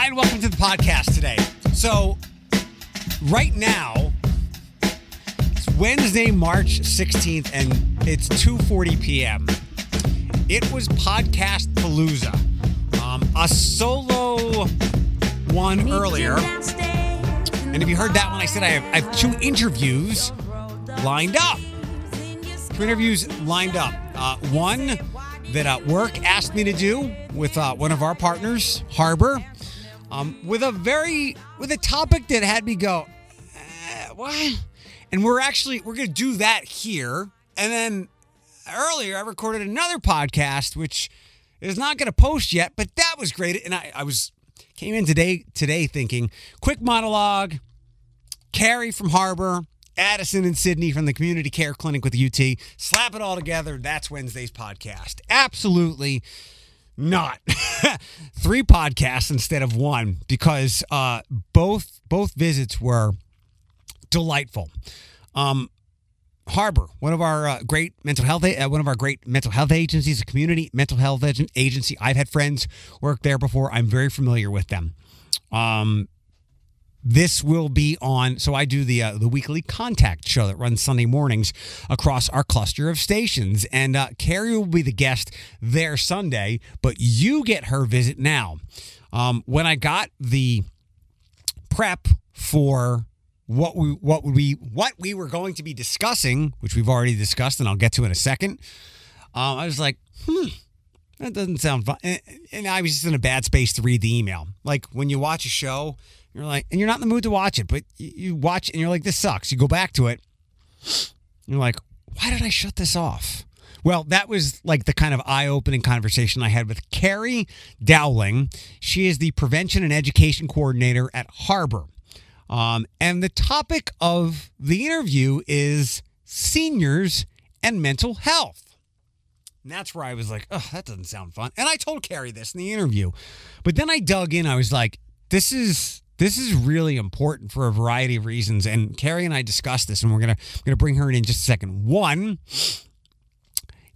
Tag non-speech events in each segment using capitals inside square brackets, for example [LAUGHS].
Hi, and welcome to the podcast today. So, right now, it's Wednesday, March 16th, and it's 2.40 p.m. It was Podcast Palooza, um, a solo one earlier. And if you heard that one, I said I have, I have two interviews lined up. Two interviews lined up. Uh, one that uh, work asked me to do with uh, one of our partners, Harbor, um, with a very with a topic that had me go, eh, what? And we're actually we're gonna do that here. And then earlier I recorded another podcast which is not gonna post yet, but that was great. And I, I was came in today today thinking quick monologue, Carrie from Harbor. Addison and Sydney from the Community Care Clinic with UT. Slap it all together. That's Wednesday's podcast. Absolutely not. [LAUGHS] Three podcasts instead of one because uh, both both visits were delightful. Um, Harbor, one of our uh, great mental health, uh, one of our great mental health agencies, a community mental health agency. I've had friends work there before. I'm very familiar with them. Um, this will be on. So I do the uh, the weekly contact show that runs Sunday mornings across our cluster of stations, and uh, Carrie will be the guest there Sunday. But you get her visit now. Um, when I got the prep for what we what we what we were going to be discussing, which we've already discussed, and I'll get to in a second. Um, I was like, hmm. That doesn't sound fun. And, and I was just in a bad space to read the email. Like when you watch a show you're like, and you're not in the mood to watch it, but you watch and you're like, this sucks. You go back to it. You're like, why did I shut this off? Well, that was like the kind of eye opening conversation I had with Carrie Dowling. She is the prevention and education coordinator at Harbor. Um, and the topic of the interview is seniors and mental health. And that's where I was like, oh, that doesn't sound fun. And I told Carrie this in the interview. But then I dug in. I was like, this is this is really important for a variety of reasons. And Carrie and I discussed this, and we're gonna we're gonna bring her in in just a second. One,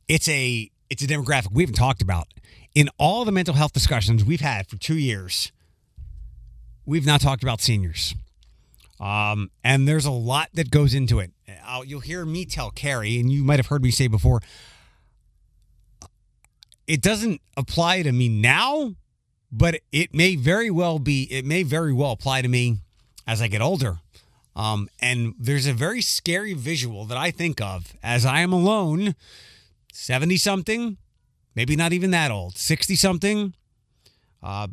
it's a it's a demographic we haven't talked about in all the mental health discussions we've had for two years. We've not talked about seniors, um, and there's a lot that goes into it. I'll, you'll hear me tell Carrie, and you might have heard me say before. It doesn't apply to me now, but it may very well be it may very well apply to me as I get older. Um, and there's a very scary visual that I think of as I am alone, 70 something, maybe not even that old, 60 something. Uh,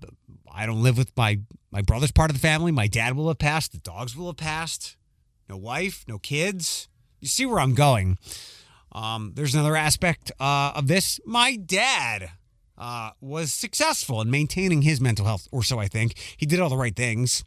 I don't live with my my brother's part of the family. My dad will have passed. The dogs will have passed. No wife, no kids. You see where I'm going. Um, there's another aspect uh, of this. My dad uh, was successful in maintaining his mental health, or so I think. He did all the right things.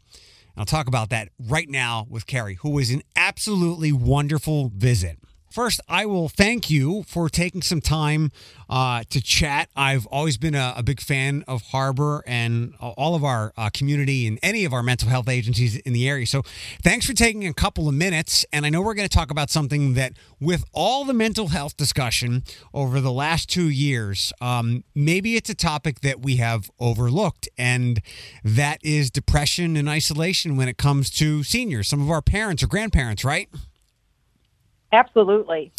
I'll talk about that right now with Carrie, who was an absolutely wonderful visit. First, I will thank you for taking some time uh, to chat. I've always been a, a, big fan of Harbor and all of our uh, community and any of our mental health agencies in the area. So, thanks for taking a couple of minutes. And I know we're going to talk about something that, with all the mental health discussion over the last two years, um, maybe it's a topic that we have overlooked, and that is depression and isolation when it comes to seniors, some of our parents or grandparents, right? Absolutely.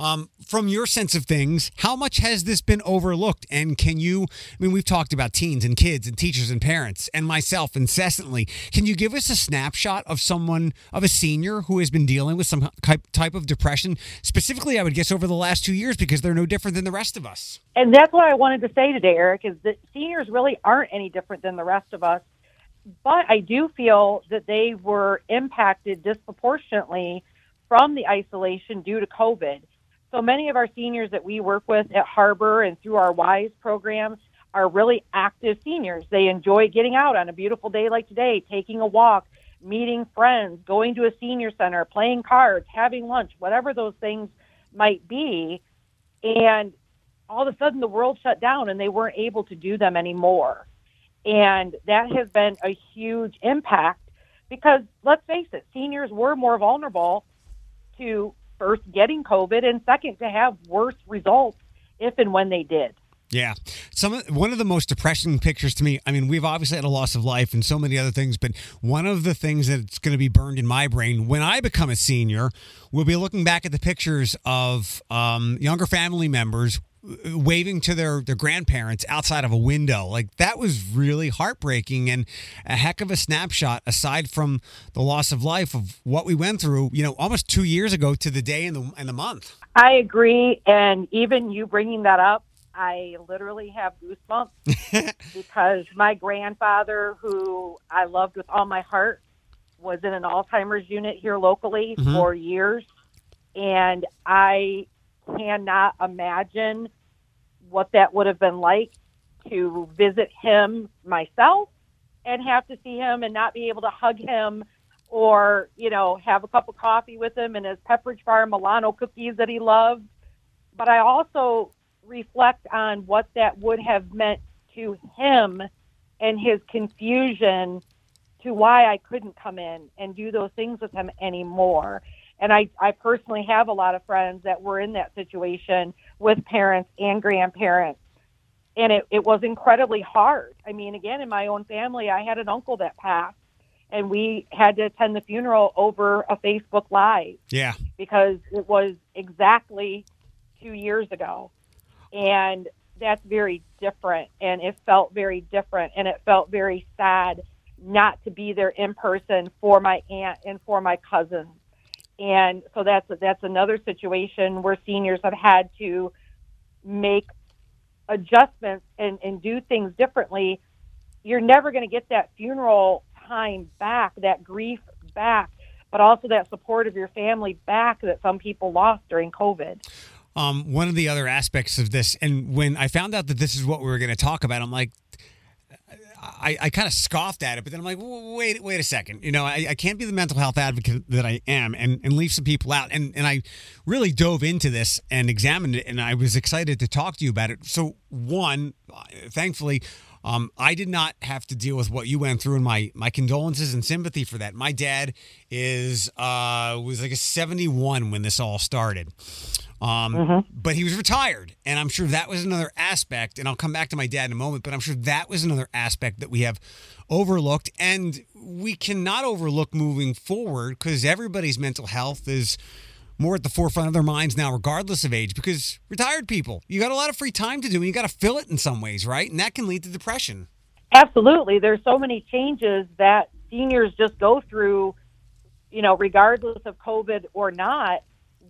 Um, from your sense of things, how much has this been overlooked? And can you, I mean, we've talked about teens and kids and teachers and parents and myself incessantly. Can you give us a snapshot of someone, of a senior who has been dealing with some type of depression? Specifically, I would guess over the last two years because they're no different than the rest of us. And that's what I wanted to say today, Eric, is that seniors really aren't any different than the rest of us. But I do feel that they were impacted disproportionately from the isolation due to COVID. So many of our seniors that we work with at Harbor and through our WISE program are really active seniors. They enjoy getting out on a beautiful day like today, taking a walk, meeting friends, going to a senior center, playing cards, having lunch, whatever those things might be. And all of a sudden the world shut down and they weren't able to do them anymore. And that has been a huge impact because let's face it, seniors were more vulnerable to first getting COVID and second to have worse results if and when they did. Yeah. Some of, one of the most depressing pictures to me. I mean, we've obviously had a loss of life and so many other things, but one of the things that's going to be burned in my brain when I become a senior, we'll be looking back at the pictures of um, younger family members waving to their their grandparents outside of a window. Like that was really heartbreaking and a heck of a snapshot aside from the loss of life of what we went through you know almost 2 years ago to the day and the and the month. I agree. And even you bringing that up I literally have goosebumps [LAUGHS] because my grandfather who I loved with all my heart was in an Alzheimer's unit here locally Mhm. for years. And I cannot imagine what that would have been like to visit him myself and have to see him and not be able to hug him or you know have a cup of coffee with him and his Pepperidge Farm Milano cookies that he loved. But I also reflect on what that would have meant to him and his confusion to why I couldn't come in and do those things with him anymore. And I, I personally have a lot of friends that were in that situation with parents and grandparents. And it, it was incredibly hard. I mean, again, in my own family, I had an uncle that passed, and we had to attend the funeral over a Facebook Live yeah because it was exactly two years ago. And that's very different. And it felt very different. And it felt very sad not to be there in person for my aunt and for my cousins. And so that's that's another situation where seniors have had to make adjustments and, and do things differently. You're never going to get that funeral time back, that grief back, but also that support of your family back that some people lost during COVID. um, one of the other aspects of this, and when I found out that this is what we were going to talk about, I'm like, I, I kind of scoffed at it, but then I'm like, wait, wait a second. You know, I, I can't be the mental health advocate that I am and, and leave some people out. And and I really dove into this and examined it, and I was excited to talk to you about it. So one, thankfully, um, I did not have to deal with what you went through, and my my condolences and sympathy for that. My dad is uh was like a 71 when this all started. Um, but he was retired, and I'm sure that was another aspect. And I'll come back to my dad in a moment, but I'm sure that was another aspect that we have overlooked, and we cannot overlook moving forward because everybody's mental health is more at the forefront of their minds now, regardless of age. Because retired people, you got a lot of free time to do, and you got to fill it in some ways, right? And that can lead to depression. Absolutely. There's so many changes that seniors just go through, you know, regardless of COVID or not,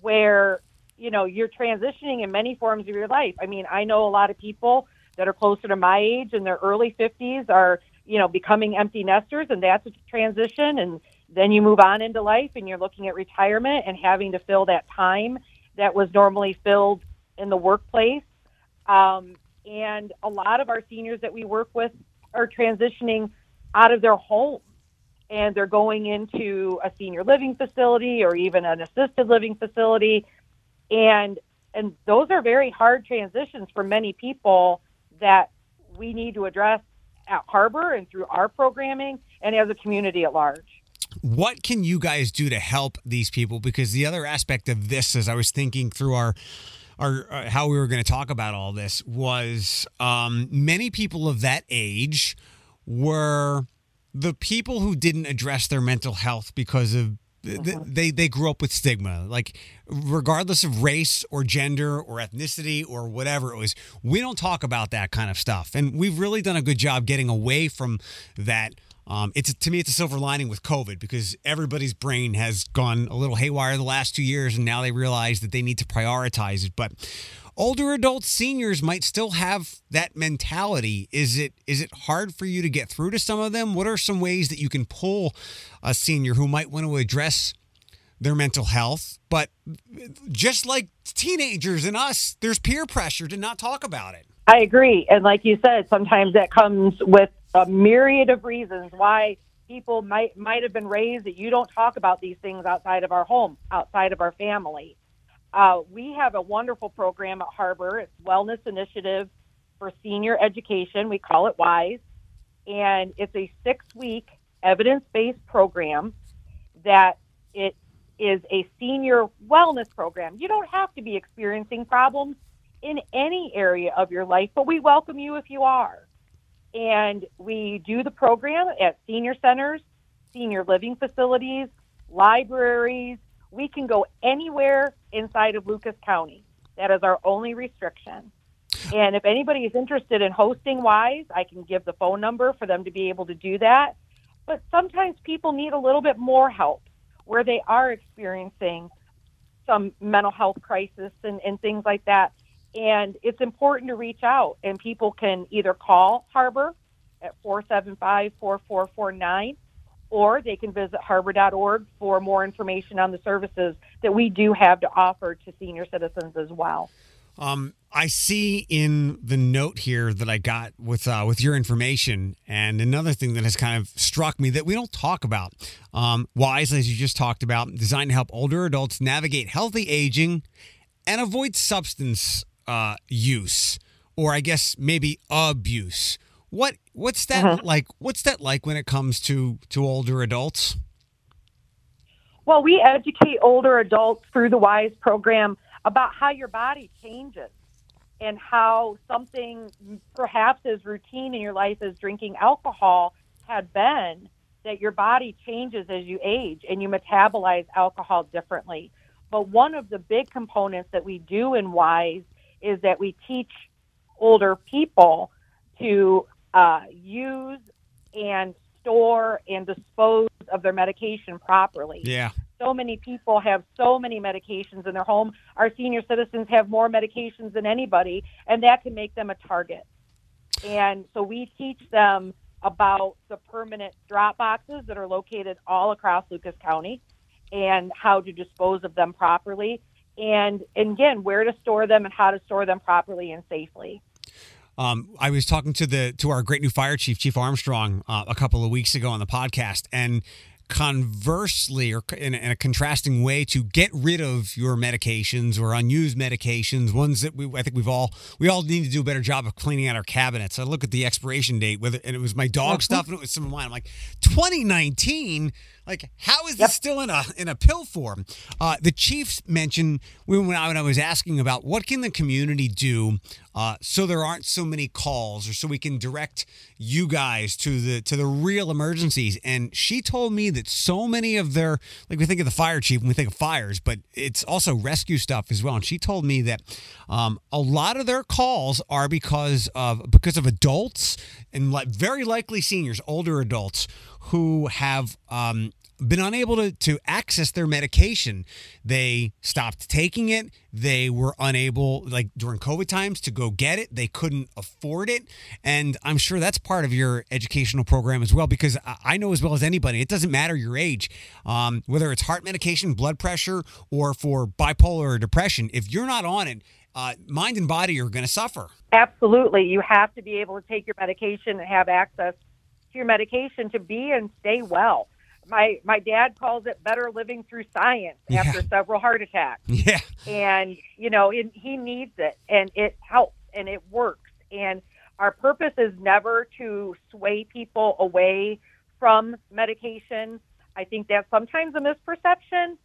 where, you know, you're transitioning in many forms of your life. I mean, I know a lot of people that are closer to my age in their early 50s are, you know, becoming empty nesters, and that's a transition. And then you move on into life and you're looking at retirement and having to fill that time that was normally filled in the workplace. Um, and a lot of our seniors that we work with are transitioning out of their home and they're going into a senior living facility or even an assisted living facility and and those are very hard transitions for many people that we need to address at Harbor and through our programming and as a community at large. What can you guys do to help these people? Because the other aspect of this as i was thinking through our our uh, how we were going to talk about all this was um, many people of that age were the people who didn't address their mental health because of th- they they grew up with stigma. Like regardless of race or gender or ethnicity or whatever it was we don't talk about that kind of stuff. And we've really done a good job getting away from that um, it's to me, it's a silver lining with COVID because everybody's brain has gone a little haywire the last two years, and now they realize that they need to prioritize it. But older adults, seniors might still have that mentality. Is it is it hard for you to get through to some of them? What are some ways that you can pull a senior who might want to address their mental health? But just like teenagers and us, there's peer pressure to not talk about it. I agree. And like you said, sometimes that comes with a myriad of reasons why people might might have been raised that you don't talk about these things outside of our home, outside of our family. Uh, we have a wonderful program at Harbor. It's Wellness Initiative for Senior Education. We call it WISE. And it's a six week evidence based program that it is a senior wellness program. You don't have to be experiencing problems in any area of your life, but we welcome you if you are. And we do the program at senior centers, senior living facilities, libraries. We can go anywhere inside of Lucas County. That is our only restriction. And if anybody is interested in hosting Wise, I can give the phone number for them to be able to do that. But sometimes people need a little bit more help where they are experiencing some mental health crisis and, and things like that. And it's important to reach out, and people can either call Harbor at 475 4449 or they can visit harbor.org for more information on the services that we do have to offer to senior citizens as well. Um, I see in the note here that I got with uh, with your information, and another thing that has kind of struck me that we don't talk about. Um, Wise, as you just talked about, designed to help older adults navigate healthy aging and avoid substance uh, use, or I guess maybe abuse. What what's that Mhm. like? What's that like when it comes to to older adults? Well, we educate older adults through the WISE program about how your body changes and how something perhaps as routine in your life as drinking alcohol had been, that your body changes as you age and you metabolize alcohol differently. But one of the big components that we do in WISE is that we teach older people to uh, use and store and dispose of their medication properly Yeah, so many people have so many medications in their home. Our senior citizens have more medications than anybody, and that can make them a target. And so we teach them about the permanent drop boxes that are located all across Lucas County and how to dispose of them properly. And, and again, where to store them and how to store them properly and safely. Um, I was talking to the to our great new fire chief, Chief Armstrong, uh, a couple of weeks ago on the podcast, and conversely, or in a, in a contrasting way, to get rid of your medications or unused medications, ones that we I think we've all we all need to do a better job of cleaning out our cabinets. I look at the expiration date, whether and it was my dog stuff and it was some of mine. I'm like, 2019. Like, how is this still in a in a pill form? Uh, the Chiefs mentioned when, when I, when I was asking about what can the community do uh, so there aren't so many calls, or so we can direct you guys to the to the real emergencies. And she told me that so many of their like we think of the fire chief when we think of fires, but it's also rescue stuff as well. And she told me that um, a lot of their calls are because of because of adults and like very likely seniors, older adults who have um, been unable to, to access their medication. They stopped taking it. They were unable, like during COVID times, to go get it. They couldn't afford it. And I'm sure that's part of your educational program as well, because I- know as well as anybody, it doesn't matter your age, um, whether it's heart medication, blood pressure, or for bipolar or depression, if you're not on it, uh, mind and body are going to suffer. Absolutely. You have to be able to take your medication and have access to your medication to be and stay well. My my dad calls it better living through science Yeah. after several heart attacks. [LAUGHS] Yeah. And you know, it, he needs it and it helps and it works. And our purpose is never to sway people away from medication. I think that's sometimes a misperception,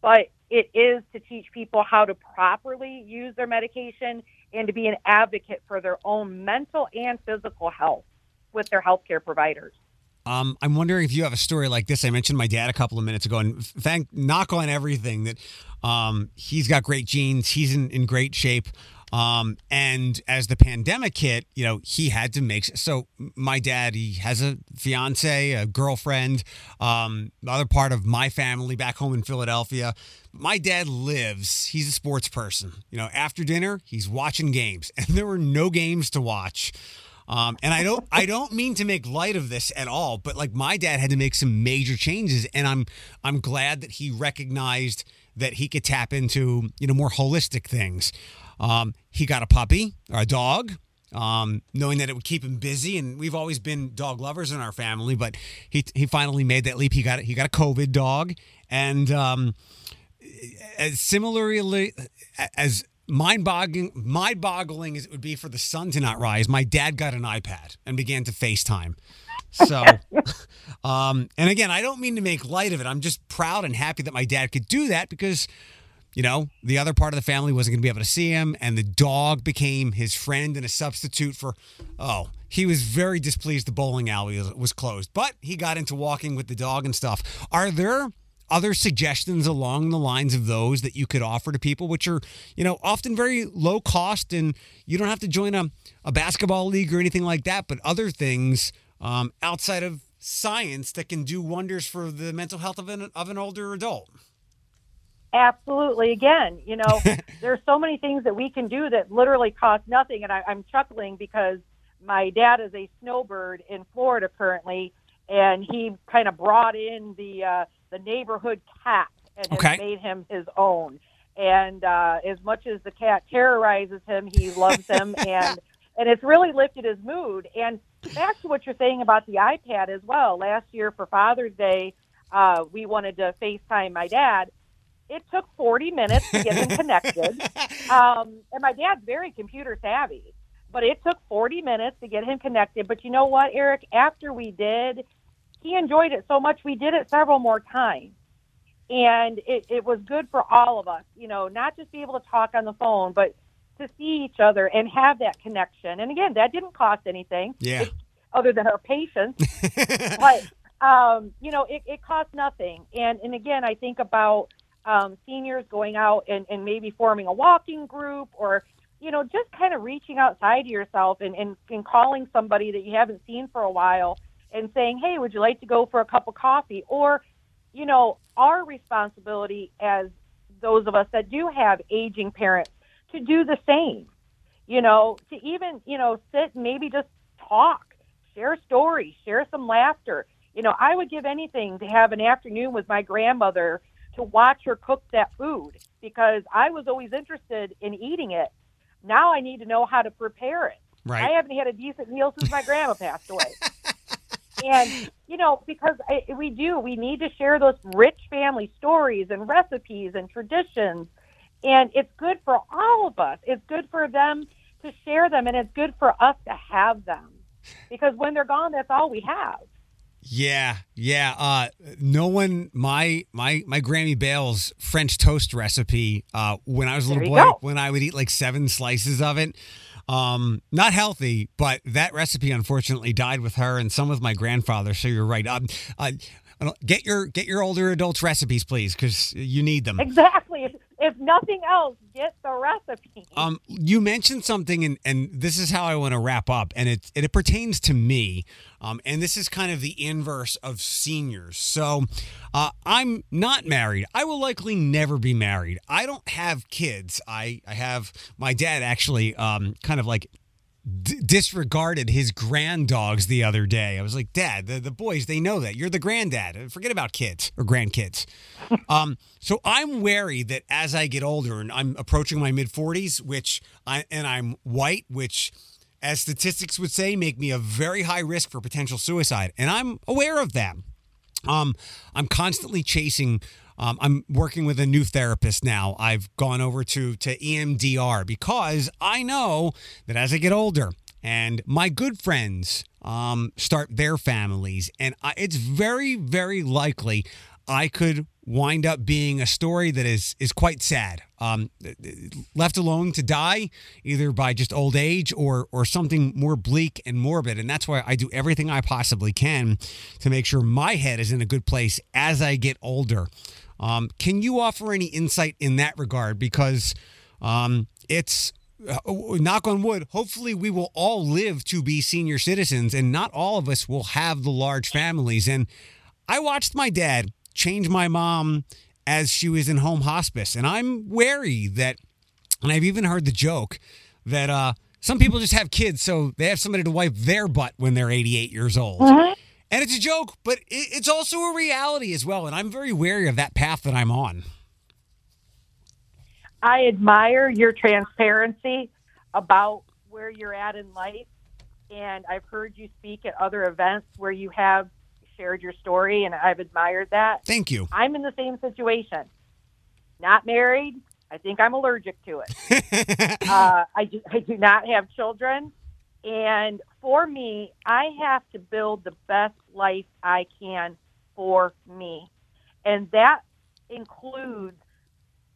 but it is to teach people how to properly use their medication and to be an advocate for their own mental and physical health with their healthcare providers. Um, I'm wondering if you have a story like this. I mentioned my dad a couple of minutes ago, and thank knock on everything that um, he's got great genes. He's in, in great shape. Um, and as the pandemic hit, you know, he had to make so my dad, he has a fiance, a girlfriend, um, other part of my family back home in Philadelphia. My dad lives, he's a sports person. You know, after dinner, he's watching games, [LAUGHS] and there were no games to watch. Um, and I don't I don't mean to make light of this at all, but like my dad had to make some major changes, and I'm I'm glad that he recognized that he could tap into you know more holistic things. Um, he got a puppy or a dog, um, knowing that it would keep him busy, and we've always been dog lovers in our family. But he he finally made that leap. He got he got a COVID dog, and um, as similarly as mind-boggling mind-boggling as it would be for the sun to not rise my dad got an ipad and began to facetime so [LAUGHS] um and again i don't mean to make light of it i'm just proud and happy that my dad could do that because you know, the other part of the family wasn't going to be able to see him, and the dog became his friend and a substitute for. Oh, he was very displeased the bowling alley was, was closed, but he got into walking with the dog and stuff. Are there other suggestions along the lines of those that you could offer to people, which are, you know, often very low cost and you don't have to join a, a basketball league or anything like that, but other things um, outside of science that can do wonders for the mental health of an, of an older adult? Absolutely. Again, you know, [LAUGHS] there's so many things that we can do that literally cost nothing. And I, I'm chuckling because my dad is a snowbird in Florida currently, and he kind of brought in the uh, the neighborhood cat and Okay. has made him his own. And uh, as much as the cat terrorizes him, he loves him, [LAUGHS] and and it's really lifted his mood. And back to what you're saying about the iPad as well. Last year for Father's Day, uh, we wanted to FaceTime my dad. It took 40 minutes to get him [LAUGHS] connected. Um, and my dad's very computer savvy, but it took 40 minutes to get him connected. But you know what, Eric? After we did, he enjoyed it so much, we did it several more times. And it, it was good for all of us, you know, not just be able to talk on the phone, but to see each other and have that connection. And again, that didn't cost anything Yeah. other than our patience [LAUGHS] but um, you know, it, it costs nothing. And and again, I think about um, seniors going out and, and maybe forming a walking group or you know just kind of reaching outside of yourself and, and, and calling somebody that you haven't seen for a while and saying, hey, would you like to go for a cup of coffee? Or you know, our responsibility as those of us that do have aging parents to do the same. You know, to even you know sit and maybe just talk share stories, share some laughter. You know, I would give anything to have an afternoon with my grandmother to watch her cook that food because I was always interested in eating it. Now I need to know how to prepare it. Right. I haven't had a decent meal since my grandma passed away. [LAUGHS] and, you know, because I, we do, we need to share those rich family stories and recipes and traditions. And it's good for all of us. It's good for them to share them, and it's good for us to have them because when they're gone, that's all we have. Yeah, yeah. Uh, no one, my my my Grammy Bales French toast recipe. Uh, when I was a little boy, go. when I would eat like seven slices of it. Um, not healthy, but that recipe unfortunately died with her and some with my grandfather. So you're right. Um, uh, get your get your older adults recipes, please, because you need them. Exactly. If, nothing else, get the recipe. Um, you mentioned something, and, and this is how I want to wrap up, and it it pertains to me, um, and this is kind of the inverse of seniors. So, uh, I'm not married. I will likely never be married. I don't have kids. I I have my dad actually, um, kind of like d- disregarded his grand dogs the other day. I was like, Dad, the, the boys, they know that. You're the granddad. Forget about kids or grandkids. [LAUGHS] um, so I'm wary that as I get older and I'm approaching my mid 40s, which I, and I'm white, which as statistics would say, make me a very high risk for potential suicide. And I'm aware of that. Um, I'm constantly chasing. Um, I'm working with a new therapist now. I've gone over to to EMDR because I know that as I get older and my good friends um, start their families, and I, it's very very likely I could wind up being a story that is is quite sad. Um, left alone to die, either by just old age or or something more bleak and morbid. And that's why I do everything I possibly can to make sure my head is in a good place as I get older. Um, can you offer any insight in that regard? Because um, it's uh, knock on wood. Hopefully, we will all live to be senior citizens, and not all of us will have the large families. And I watched my dad change my mom as she was in home hospice, and I'm wary that. And I've even heard the joke that uh, some people just have kids so they have somebody to wipe their butt when they're 88 years old. And it's a joke, but it's also a reality as well. And I'm very wary of that path that I'm on. I admire your transparency about where you're at in life. And I've heard you speak at other events where you have shared your story, and I've admired that. Thank you. I'm in the same situation. Not married. I think I'm allergic to it. [LAUGHS] uh, I, do, I do not have children. And for me, I have to build the best life I can for me. And that includes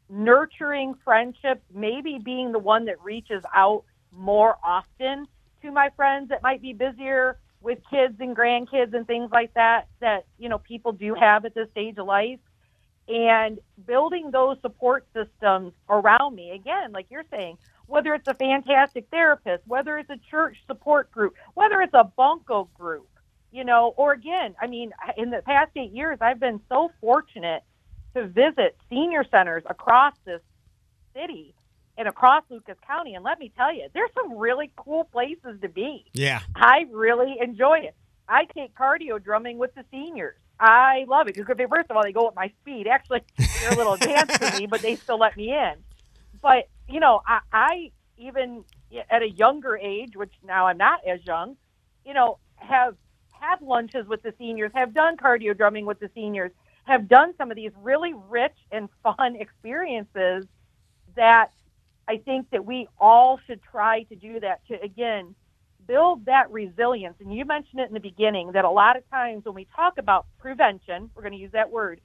nurturing friendships, maybe being the one that reaches out more often to my friends that might be busier with kids and grandkids and things like that that you know people do have at this stage of life and building those support systems around me again like you're saying whether it's a fantastic therapist whether it's a church support group whether it's a bunco group you know or again i mean in the past eight years i've been so fortunate to visit senior centers across this city and across Lucas County. And let me tell you, there's some really cool places to be. Yeah. I really enjoy it. I take cardio drumming with the seniors. I love it because first of all, they go at my speed. Actually, they're a little [LAUGHS] advanced for me, but they still let me in. But you know, I, I even at a younger age, which now I'm not as young, you know, have had lunches with the seniors, have done cardio drumming with the seniors, have done some of these really rich and [LAUGHS] fun experiences that I think that we all should try to do that to, again, build that resilience. And you mentioned it in the beginning that a lot of times when we talk about prevention, we're going to use that word,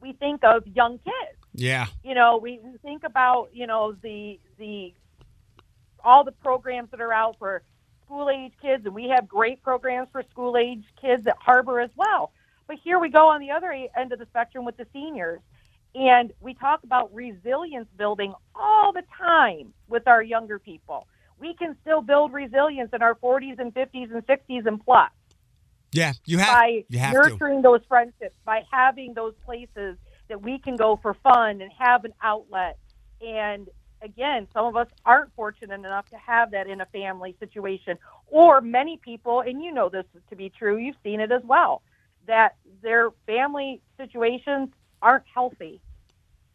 we think of young kids. Yeah. You know, we, we think about, you know, the, the, all the programs that are out for school age kids, and we have great programs for school age kids at Harbor as well. But here we go on the other end of the spectrum with the seniors. And we talk about resilience building all the time with our younger people. We can still build resilience in our 40s and 50s and 60s and plus. Yeah, you have by you have nurturing to. those friendships, by having those places that we can go for fun and have an outlet. And again, some of us aren't fortunate enough to have that in a family situation, or many people, and you know this to be true, you've seen it as well, that their family situations aren't healthy.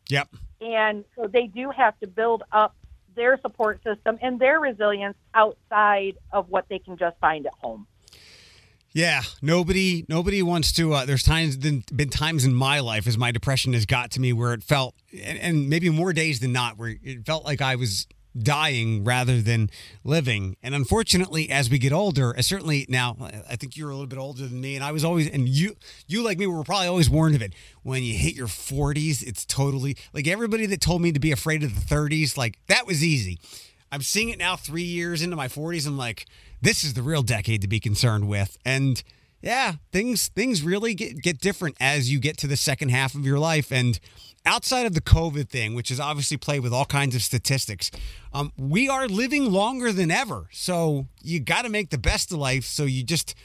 Yep. And so they do have to build up their support system and their resilience outside of what they can just find at home. Yeah, nobody nobody wants to. Uh, there's times been, times in my life as my depression has got to me where it felt, and, and maybe more days than not, where it felt like I was dying rather than living. And unfortunately, as we get older, certainly now, I think you're a little bit older than me, and I was always, and you, you like me, were probably always warned of it. When you hit your 40s, it's totally like everybody that told me to be afraid of the 30s, like that was easy. I'm seeing it now, three years into my 40s. I'm like, this is the real decade to be concerned with, and yeah, things things really get get different as you get to the second half of your life, and outside of the COVID thing, which is obviously played with all kinds of statistics, um, we are living longer than ever. So you got to make the best of life. So you just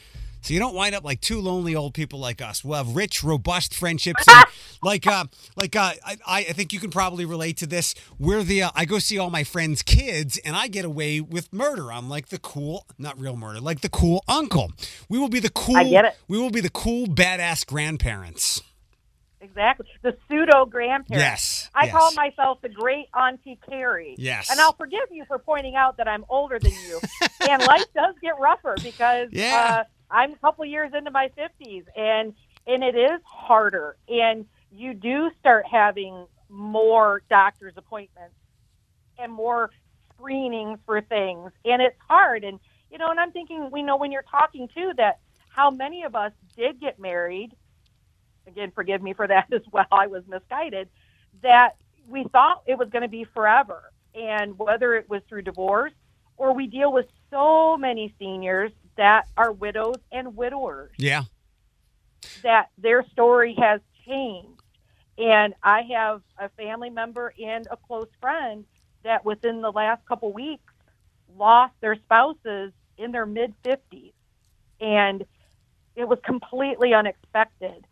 so you don't wind up like two lonely old people like us. We'll have rich, robust friendships. And [LAUGHS] like, uh, like uh, I, I think you can probably relate to this. We're the uh, I go see all my friends' kids, and I get away with murder. I'm like the cool, not real murder, like the cool uncle. We will be the cool. I get it. We will be the cool, badass grandparents. Exactly. The pseudo grandparents. Yes. I yes. call myself the great Auntie Carrie. Yes. And I'll forgive you for pointing out that I'm older than you. [LAUGHS] and life does get rougher because Yeah. uh, I'm a couple years into my 50s and and it is harder and you do start having more doctor's appointments and more screenings for things and it's hard and you know and I'm thinking we know when you're talking too that how many of us did get married again, forgive me for that [LAUGHS] as well. I was misguided. That we thought it was going to be forever, and whether it was through divorce or we deal with so many seniors that are widows and widowers Yeah. that their story has changed. And I have a family member and a close friend that within the last couple weeks lost their spouses in their mid 50s. And it was completely unexpected.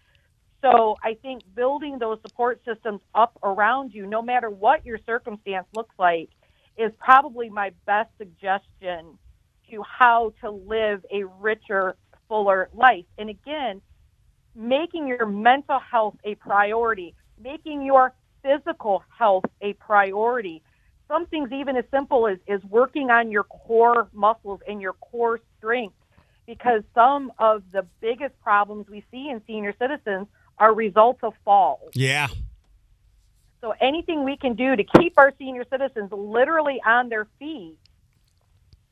So I think building those support systems up around you, no matter what your circumstance looks like, is probably my best suggestion to how to live a richer, fuller life. And again, making your mental health a priority, making your physical health a priority. Some things even as simple as, as working on your core muscles and your core strength because some of the biggest problems we see in senior citizens are results of falls. Yeah. So anything we can do to keep our senior citizens literally on their feet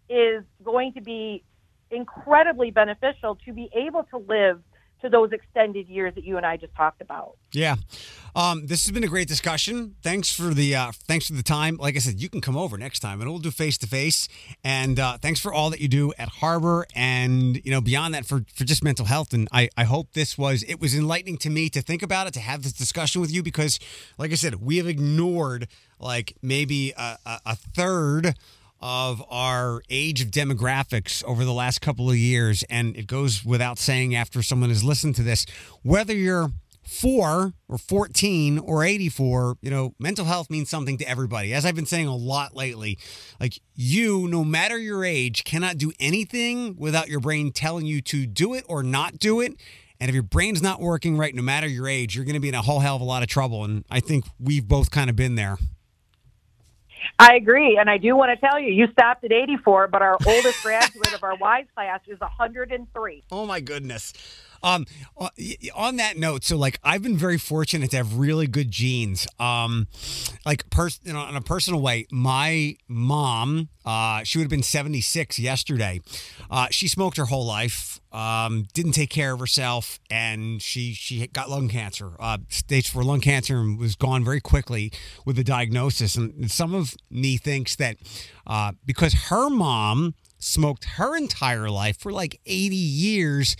is going to be incredibly beneficial to be able to live to those extended years that you and I just talked about. Yeah, um, this has been a great discussion. Thanks for the uh, thanks for the time. Like I said, you can come over next time, and we'll do face to face. And uh, thanks for all that you do at Harbor, and you know beyond that for for just mental health. And I I hope this was it was enlightening to me to think about it, to have this discussion with you, because like I said, we have ignored like maybe a, a, a third of our age of demographics over the last couple of years. And it goes without saying after someone has listened to this, whether you're four or 14 or 84, you know, mental health means something to everybody. As I've been saying a lot lately, like you, no matter your age, cannot do anything without your brain telling you to do it or not do it. And if your brain's not working right, no matter your age, you're going to be in a whole hell of a lot of trouble. And I think we've both kind of been there. I agree, and I do want to tell you, you stopped at 84, but our oldest [LAUGHS] graduate of our WISE class is 103. Oh my goodness. Um, uh, on that note, so like I've been very fortunate to have really good genes. Um, like pers- you know, in a personal way, my mom, uh, she would have been 76 yesterday. Uh, she smoked her whole life, um, didn't take care of herself, and she she got lung cancer, uh, stage four lung cancer, and was gone very quickly with the diagnosis. And some of me thinks that uh, because her mom smoked her entire life for like 80 years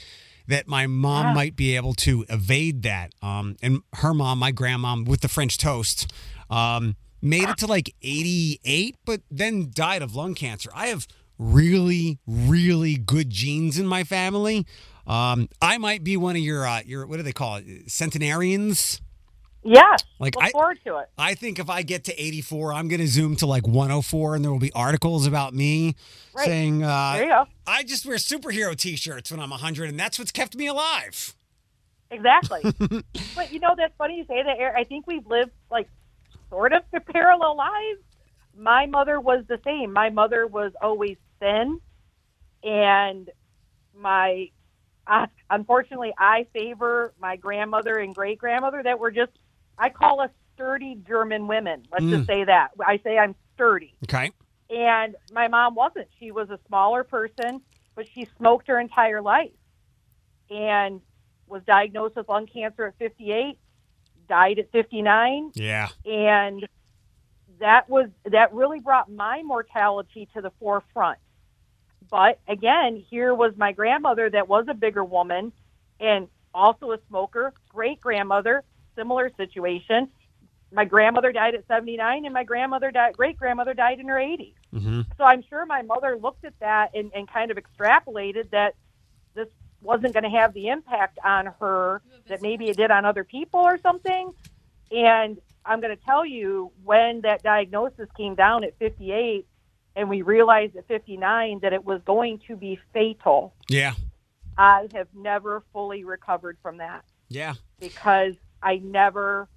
that my mom yeah. might be able to evade that. Um, and her mom, my grandmom, with the French toast, um, made it to like 88, but then died of lung cancer. I have really, really good genes in my family. Um, I might be one of your, uh, your what do they call it, centenarians? Yes. Like Look I, forward to it. I think if I get to 84, I'm going to zoom to like 104, and there will be articles about me right. saying, uh, "There you go." I just wear superhero T-shirts when I'm 100, and that's what's kept me alive. Exactly. [LAUGHS] but you know, that's funny you say that. I think we've lived like sort of parallel lives. My mother was the same. My mother was always thin, and my uh, unfortunately, I favor my grandmother and great grandmother that were just I call us sturdy German women. Let's mm. just say that. I say I'm sturdy. Okay. And my mom wasn't. She was a smaller person, but she smoked her entire life and was diagnosed with lung cancer at 58, died at 59. Yeah. And that was that really brought my mortality to the forefront. But again, here was my grandmother that was a bigger woman and also a smoker, great grandmother similar situation. My grandmother died at 79, and my grandmother died, great grandmother died in her 80s. Mm-hmm. So I'm sure my mother looked at that and, and kind of extrapolated that this wasn't going to have the impact on her that maybe it did on other people or something. And I'm going to tell you when that diagnosis came down at 58 and we realized at 59 that it was going to be fatal. Yeah. I have never fully recovered from that. Yeah. Because I never,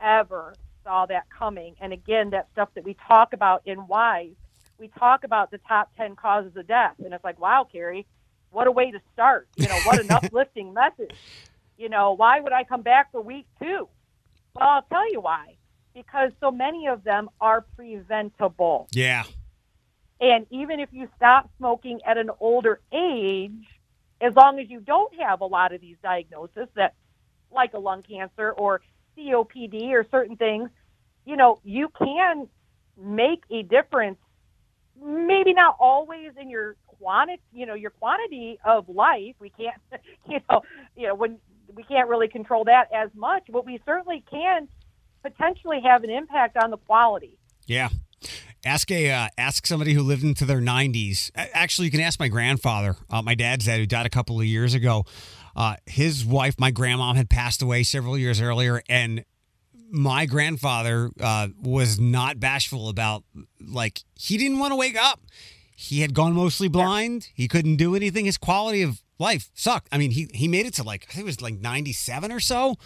ever saw that coming. And again, that stuff that we talk about in WISE, we talk about the top 10 causes of death. And it's like, wow, Carrie, what a way to start. You know, what an [LAUGHS] uplifting message. You know, why would I come back for week two? Well, I'll tell you why. Because so many of them are preventable. Yeah. And even if you stop smoking at an older age, as long as you don't have a lot of these diagnoses that like a lung cancer or COPD or certain things, you know, you can make a difference. Maybe not always in your quantity, you know, your quantity of life. We can't, [LAUGHS] you know, you know, when we can't really control that as much, but we certainly can potentially have an impact on the quality. Yeah. Ask a uh, ask somebody who lived into their 90s. Actually, you can ask my grandfather, uh, my dad's dad, who died a couple of years ago. Uh, his wife, my grandma, had passed away several years earlier, and my grandfather uh, was not bashful about like he didn't want to wake up. He had gone mostly blind. He couldn't do anything. His quality of life sucked. I mean, he he made it to like I think it was like ninety seven or so.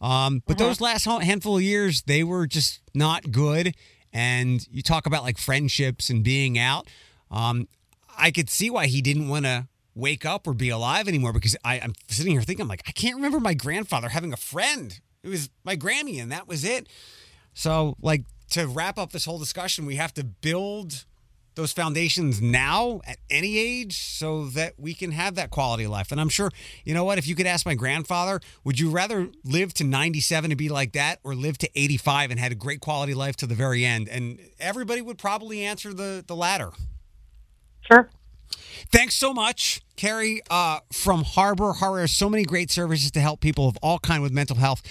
Um, but uh-huh. those last handful of years, they were just not good. And you talk about like friendships and being out. Um, I could see why he didn't want to wake up or be alive anymore because I, I'm sitting here thinking, I'm like, I can't remember my grandfather having a friend. It was my Grammy, and that was it. So, like, to wrap up this whole discussion, we have to build those foundations now at any age so that we can have that quality of life. And I'm sure, you know what, if you could ask my grandfather, would you rather live to 97 and be like that or live to 85 and had a great quality life to the very end? And everybody would probably answer the, the latter. Sure. Thanks so much, Carrie uh, from Harbor. Harbor has so many great services to help people of all kind with mental health.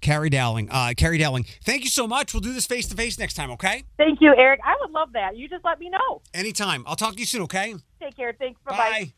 Carrie Dowling, uh, Carrie Dowling, thank you so much. We'll do this face to face next time, okay? Thank you, Eric. I would love that. You just let me know. Anytime. I'll talk to you soon, okay? Take care. Thanks. Bye-bye. Bye.